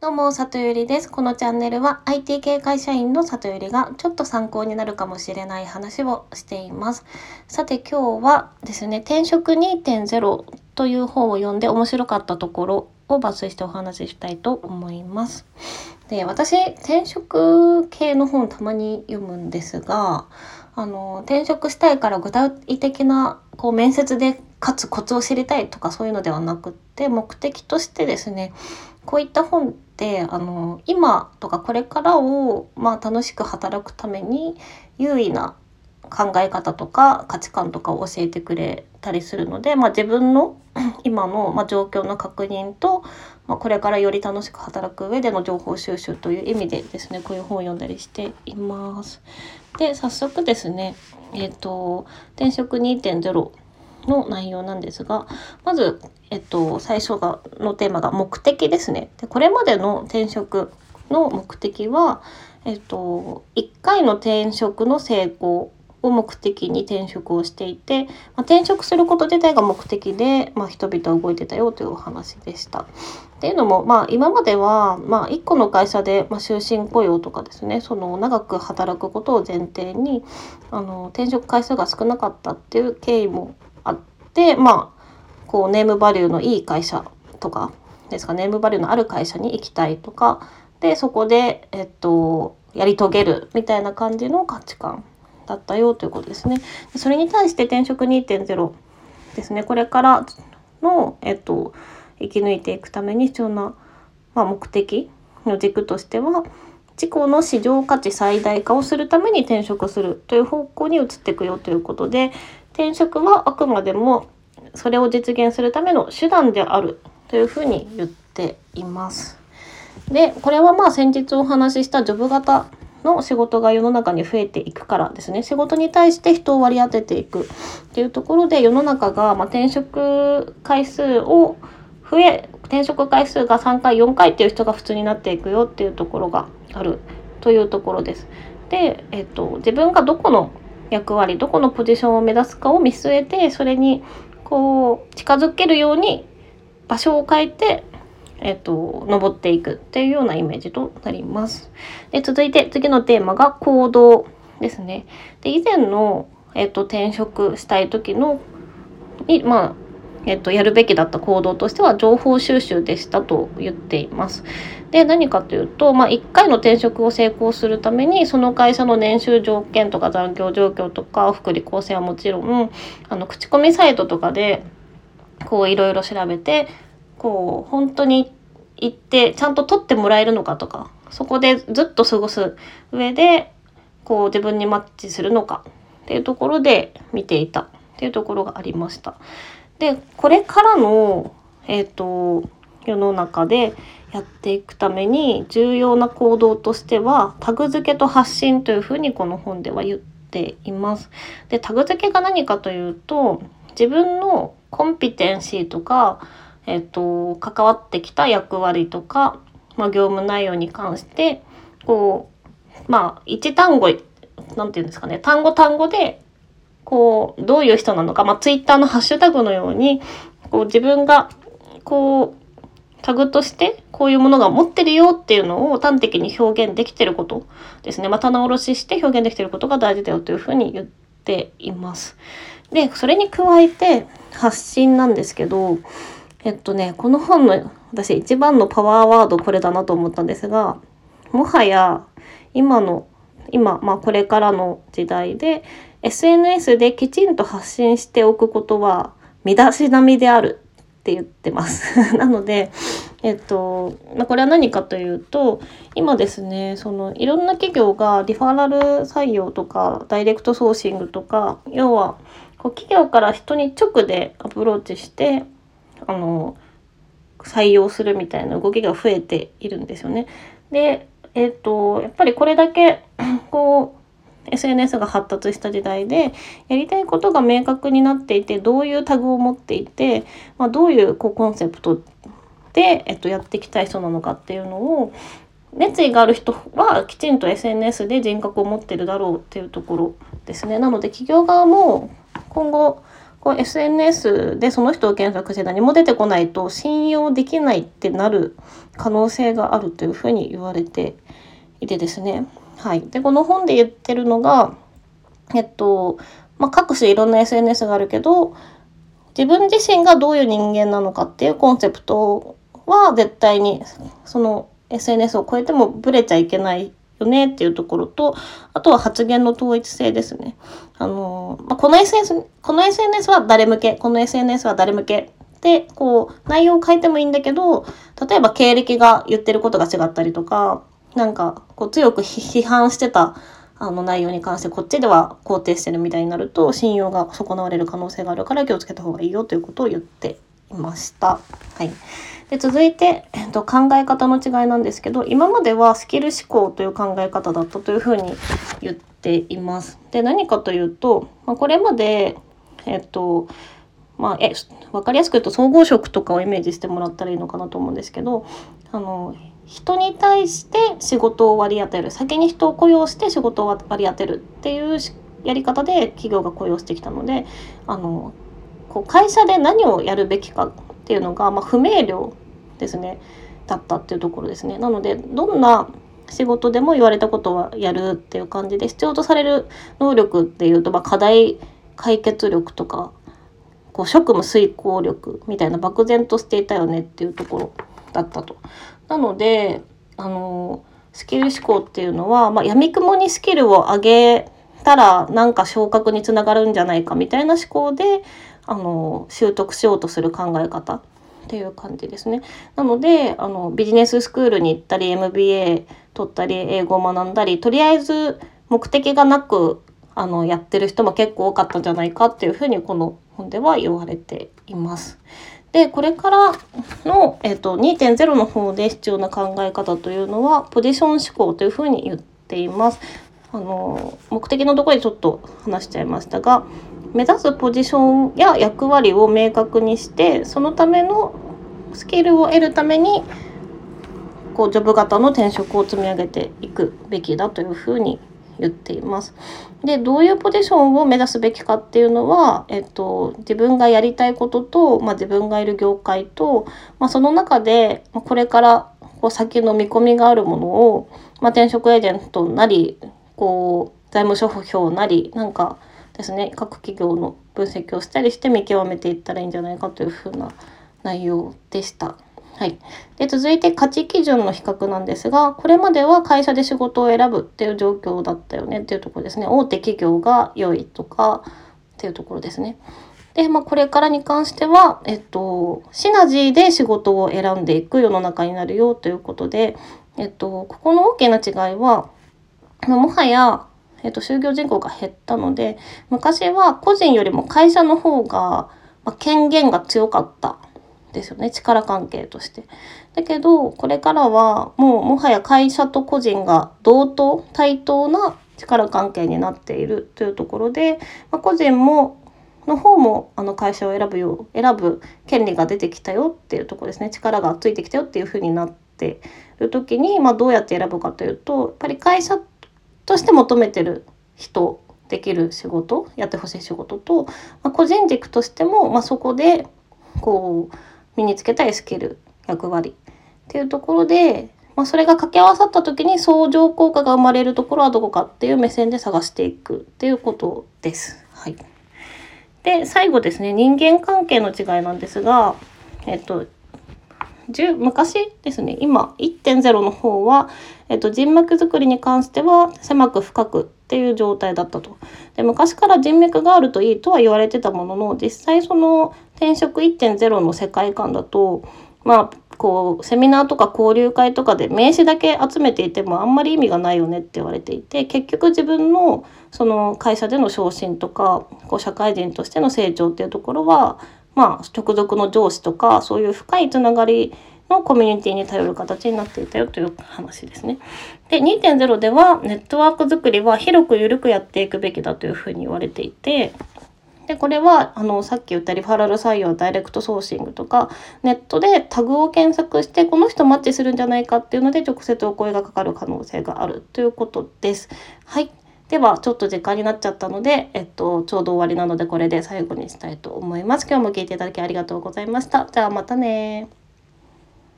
どうも、里ゆりです。このチャンネルは IT 系会社員の里ゆりがちょっと参考になるかもしれない話をしています。さて今日はですね、転職2.0という本を読んで面白かったところを抜粋してお話ししたいと思います。で、私、転職系の本たまに読むんですが、あの、転職したいから具体的なこう面接でかつコツを知りたいとかそういうのではなくって目的としてですねこういった本ってあの今とかこれからを、まあ、楽しく働くために優位な考え方とか価値観とかを教えてくれたりするので、まあ、自分の 今の、ま状況の確認と、まあ、これからより楽しく働く上での情報収集という意味でですねこういう本を読んだりしています。で早速ですねえっ、ー、と転職2.0の内容なんですがまず、えっと、最初がのテーマが目的ですね。でこれまでの転職の目的は、えっと、1回の転職の成功を目的に転職をしていて、まあ、転職すること自体が目的で、まあ、人々は動いてたよというお話でした。っていうのも、まあ、今までは、まあ、1個の会社で、まあ、終身雇用とかですねその長く働くことを前提にあの転職回数が少なかったっていう経緯もあってまあこうネームバリューのいい会社とかですかネームバリューのある会社に行きたいとかでそこで、えっと、やり遂げるみたいな感じの価値観だったよということですね。それに対して転職2.0ですねこれからの、えっと、生き抜いていくために必要な、まあ、目的の軸としては自己の市場価値最大化をするために転職するという方向に移っていくよということで転職はあくまでもそれを実現するための手段であるというふうに言っています。でこれはまあ先日お話ししたジョブ型の仕事が世の中に増えていくからですね仕事に対して人を割り当てていくっていうところで世の中がま転職回数を増え転職回数が3回4回っていう人が普通になっていくよっていうところがあるというところです。で、えっと、自分がどこの役割どこのポジションを目指すかを見据えてそれにこう近づけるように場所を変えてえっと、登っていくっていうようなイメージとなります。で続いて次のテーマが行動ですね。で以前の、えっと、転職したい時のに、まあえっと、やるべきだった行動としては情報収集でしたと言っています。で何かというと、まあ、1回の転職を成功するためにその会社の年収条件とか残業状況とか福利厚生はもちろんあの口コミサイトとかでこういろいろ調べてこう本当に行ってちゃんと取ってもらえるのかとかそこでずっと過ごす上でこう自分にマッチするのかっていうところで見ていたっていうところがありました。でこれからの、えーと、世の中でやっていくために重要な行動としてはタグ付けと発信というふうにこの本では言っています。でタグ付けが何かというと自分のコンピテンシーとか、えっと、関わってきた役割とか、まあ、業務内容に関してこうまあ一単語なんていうんですかね単語単語でこう、どういう人なのか、まあ、ツイッターのハッシュタグのように、こう、自分が、こう、タグとしてこういうものが持ってるよっていうのを端的に表現できてることですね。まあ、棚卸しして表現できてることが大事だよというふうに言っています。で、それに加えて発信なんですけど、えっとね、この本の私一番のパワーワードこれだなと思ったんですが、もはや今の、今、まあこれからの時代で SNS できちんと発信しておくことは身だしなみであるって言ってます なので、えっと、ま、これは何かというと今ですねそのいろんな企業がリファラル採用とかダイレクトソーシングとか要はこう企業から人に直でアプローチしてあの採用するみたいな動きが増えているんですよね。でえっとやっぱりこれだけこう SNS が発達した時代でやりたいことが明確になっていてどういうタグを持っていて、まあ、どういうこうコンセプトで、えっと、やっていきたい人なのかっていうのを熱意がある人はきちんと SNS で人格を持ってるだろうっていうところですね。なので企業側も今後こう SNS でその人を検索して何も出てこないと信用できないってなる可能性があるというふうに言われていてですね。はい、でこの本で言ってるのが、えっとまあ、各種いろんな SNS があるけど自分自身がどういう人間なのかっていうコンセプトは絶対にその SNS を超えてもブレちゃいけないよねっていうところと、あとは発言の統一性ですね。あの、まあ、この SNS、この SNS は誰向け、この SNS は誰向けで、こう、内容を変えてもいいんだけど、例えば経歴が言ってることが違ったりとか、なんか、こう、強く批判してた、あの内容に関してこっちでは肯定してるみたいになると信用が損なわれる可能性があるから気をつけた方がいいよということを言っていました。はい。で続いて、えっと、考え方の違いなんですけど今まではスキル思考という考え方だったというふうに言っています。で何かというと、まあ、これまでえっとまあ、え分かりやすく言うと総合職とかをイメージしてもらったらいいのかなと思うんですけどあの人に対して仕事を割り当てる先に人を雇用して仕事を割り当てるっていうやり方で企業が雇用してきたのであのこう会社で何をやるべきかっていうのが、まあ、不明瞭ですねだったっていうところですね。なのでどんな仕事でも言われたことはやるっていう感じで必要とされる能力っていうと、まあ、課題解決力とかこう職務遂行力みたいな漠然としていたよねっていうところだったと。なのであのスキル思考っていうのは、まあ、闇雲にスキルを上げたらなんか昇格につながるんじゃないかみたいな思考であの習得しようとする考え方っていう感じですね。なのであのビジネススクールに行ったり MBA 取ったり英語を学んだりとりあえず目的がなくあのやってる人も結構多かったんじゃないかっていうふうにこの本では言われています。でこれからの、えーと、2.0の方で必要な考え方というのはポジション思考というふうに言っています。あの目的のところでちょっと話しちゃいましたが目指すポジションや役割を明確にしてそのためのスキルを得るためにこうジョブ型の転職を積み上げていくべきだというふうに言っています。でどういうポジションを目指すべきかっていうのは、えっと、自分がやりたいことと、まあ、自分がいる業界と、まあ、その中でこれからこう先の見込みがあるものを、まあ、転職エージェントなりこう財務諸表なりなんかですね各企業の分析をしたりして見極めていったらいいんじゃないかというふうな内容でした。はい、で続いて価値基準の比較なんですがこれまでは会社で仕事を選ぶっていう状況だったよねっていうところですね大手企業が良いとかっていうところですね。で、まあ、これからに関しては、えっと、シナジーで仕事を選んでいく世の中になるよということで、えっと、ここの大きな違いは、もはやえっと、就業人口が減ったので昔は個人よりも会社の方が、ま、権限が強かったですよね力関係として。だけどこれからはもうもはや会社と個人が同等対等な力関係になっているというところで、まあ、個人もの方もあの会社を選ぶよう選ぶ権利が出てきたよっていうところですね力がついてきたよっていうふうになってる時に、まあ、どうやって選ぶかというとやっぱり会社として求めてる人できる仕事やってほしい仕事と、まあ、個人軸としても、まあ、そこでこう身につけたいスキル役割っていうところで、まあ、それが掛け合わさった時に相乗効果が生まれるところはどこかっていう目線で探していくっていうことです。はい、で最後ですね人間関係の違いなんですが、えっと、昔ですね今1.0の方は、えっと、人脈作りに関しては狭く深くっていう状態だったと。で昔から人脈があるといいとは言われてたものの実際その転職1.0の世界観だとまあこうセミナーとか交流会とかで名刺だけ集めていてもあんまり意味がないよねって言われていて結局自分のその会社での昇進とかこう社会人としての成長っていうところはまあ、直属の上司とかそういう深いつながりのコミュニティに頼る形になっていたよという話ですね。で2.0ではネットワーク作りは広く緩くやっていくべきだというふうに言われていてでこれはあのさっき言ったリファラル採用ダイレクトソーシングとかネットでタグを検索してこの人マッチするんじゃないかっていうので直接お声がかかる可能性があるということです。はいではちょっと時間になっちゃったので、えっと、ちょうど終わりなのでこれで最後にしたいと思います。今日も聞いていただきありがとうございました。じゃあまたね